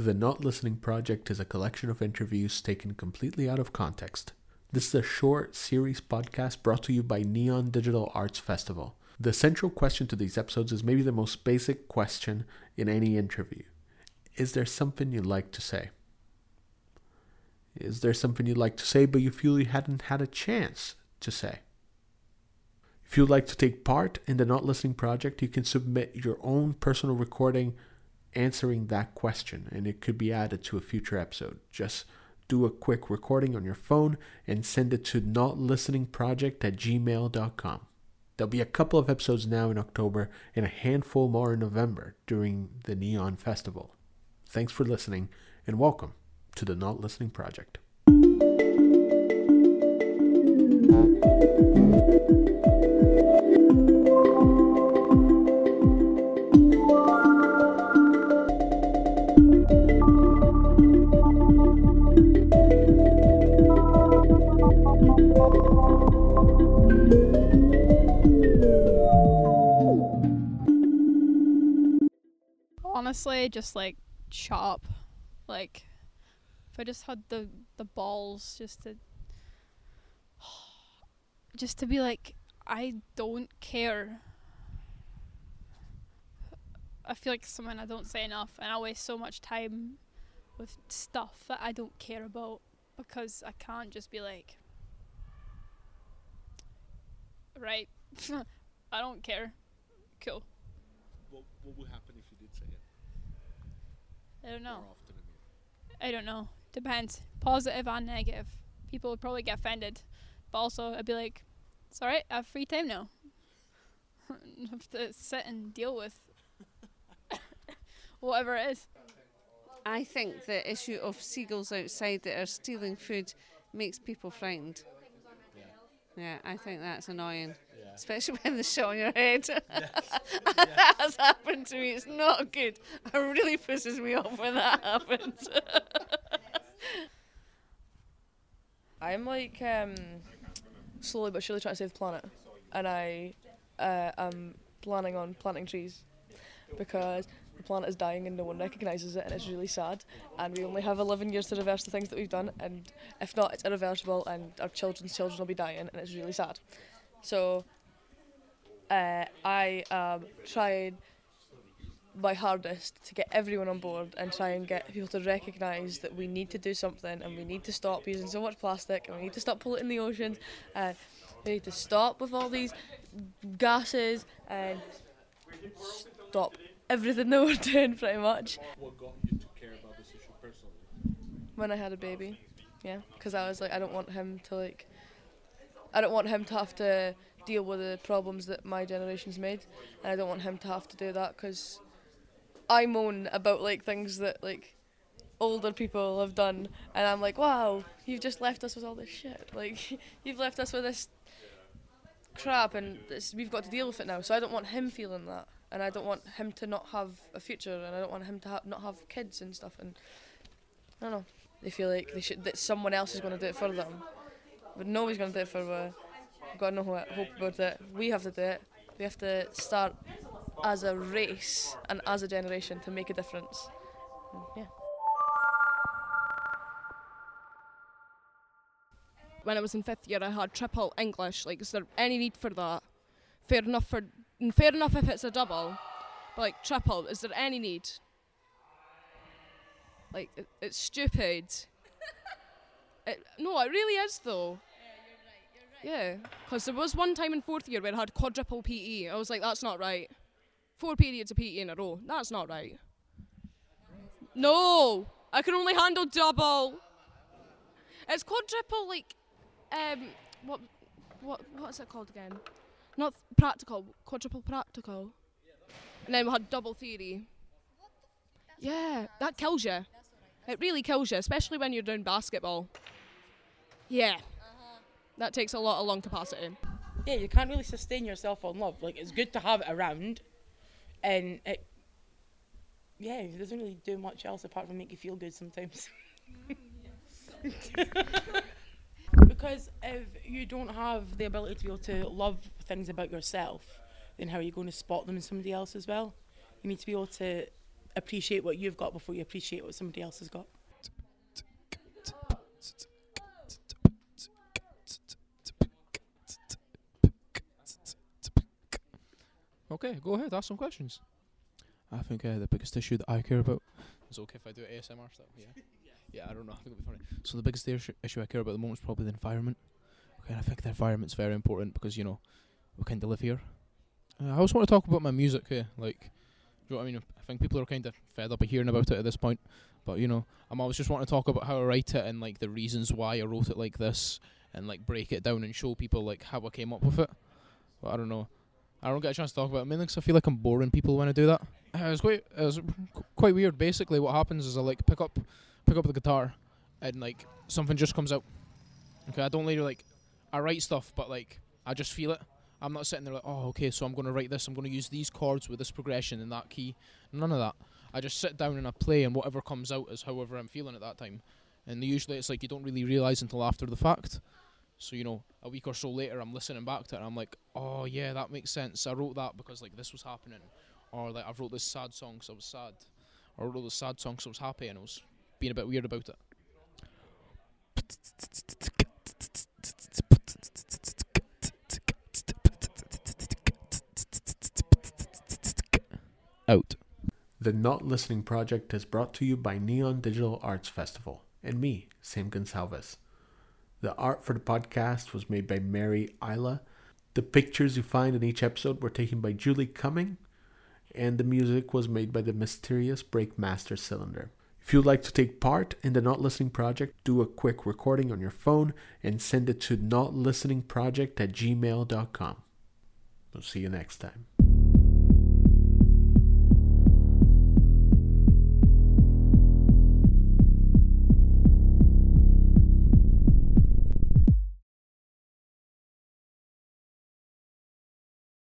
The Not Listening Project is a collection of interviews taken completely out of context. This is a short series podcast brought to you by Neon Digital Arts Festival. The central question to these episodes is maybe the most basic question in any interview Is there something you'd like to say? Is there something you'd like to say but you feel you hadn't had a chance to say? If you'd like to take part in the Not Listening Project, you can submit your own personal recording answering that question and it could be added to a future episode. Just do a quick recording on your phone and send it to notlisteningproject at gmail.com. There'll be a couple of episodes now in October and a handful more in November during the Neon Festival. Thanks for listening and welcome to the Not Listening Project. Honestly, just like chop. Like, if I just had the the balls just to, just to be like, I don't care. I feel like someone I don't say enough, and I waste so much time with stuff that I don't care about because I can't just be like, right, I don't care. Cool. What, what would happen if you? I don't know. More often? I don't know. Depends. Positive and negative. People would probably get offended. But also, I'd be like, it's alright, I have free time now. I have to sit and deal with whatever it is. I think the issue of seagulls outside that are stealing food makes people frightened. Yeah, I think that's annoying. Especially when they shot on your head. that has happened to me. It's not good. It really pisses me off when that happens. I'm like um, slowly but surely trying to save the planet, and I uh, am planning on planting trees because the planet is dying and no one recognises it, and it's really sad. And we only have 11 years to reverse the things that we've done, and if not, it's irreversible, and our children's children will be dying, and it's really sad. So uh, I am trying my hardest to get everyone on board and try and get people to recognise that we need to do something and we need to stop using so much plastic and we need to stop polluting the oceans and we need to stop with all these gases and stop everything that we're doing pretty much. What got you to care about this issue personally? When I had a baby, yeah, because I was like, I don't want him to like, I don't want him to have to deal with the problems that my generation's made, and I don't want him to have to do that because I moan about like things that like older people have done, and I'm like, wow, you've just left us with all this shit. Like, you've left us with this crap, and this, we've got to deal with it now. So I don't want him feeling that, and I don't want him to not have a future, and I don't want him to ha- not have kids and stuff. And I don't know. They feel like they should that someone else is going to do it for them, but nobody's going to do it for. Uh, got no ho- hope about it. We have to do it. We have to start as a race and as a generation to make a difference. Yeah. when I was in fifth year, I had triple English. Like, is there any need for that? Fair enough for fair enough if it's a double, but like triple, is there any need? Like, it, it's stupid. it, no, it really is though. Yeah, because there was one time in fourth year where I had quadruple PE. I was like, that's not right. Four periods of PE in a row. That's not right. No, I can only handle double. It's quadruple, like, um, what, what, what is it called again? Not practical, quadruple practical. And then we had double theory. Yeah, that kills you. It really kills you, especially when you're doing basketball. Yeah. That takes a lot of lung capacity. yeah, you can't really sustain yourself on love. Like it's good to have it around, and it, yeah, it doesn't really do much else apart from make you feel good sometimes. because if you don't have the ability to be able to love things about yourself, then how are you going to spot them in somebody else as well? You need to be able to appreciate what you've got before you appreciate what somebody else has got. Okay, go ahead, ask some questions. I think uh, the biggest issue that I care about is okay if I do ASMR stuff. Yeah. Yeah, I don't know. I think it'll be funny. So the biggest issue, issue I care about at the moment is probably the environment. Okay, and I think the environment's very important because you know we kind of live here. Uh, I also want to talk about my music here. Like, do you know what I mean? I think people are kind of fed up of hearing about it at this point. But you know, I'm always just wanting to talk about how I write it and like the reasons why I wrote it like this, and like break it down and show people like how I came up with it. But I don't know. I don't get a chance to talk about it mainly 'cause I feel like I'm boring people when I do that. Uh, it was quite, it was quite weird. Basically, what happens is I like pick up, pick up the guitar, and like something just comes out. Okay, I don't really like, I write stuff, but like I just feel it. I'm not sitting there like, oh, okay, so I'm gonna write this. I'm gonna use these chords with this progression and that key. None of that. I just sit down and I play, and whatever comes out is however I'm feeling at that time. And usually it's like you don't really realize until after the fact. So you know, a week or so later, I'm listening back to it, and I'm like, oh yeah, that makes sense. I wrote that because like this was happening, or like I've wrote this sad song, so I was sad, or I wrote this sad song, so I was happy, and I was being a bit weird about it. Out. The Not Listening Project is brought to you by Neon Digital Arts Festival and me, Sam Gonçalves. The art for the podcast was made by Mairi Isla. The pictures you find in each episode were taken by Julie Cumming, and the music was made by the mysterious Breakmaster Cylinder. If you'd like to take part in the Not Listening Project, do a quick recording on your phone and send it to notlisteningproject at gmail.com. We'll see you next time.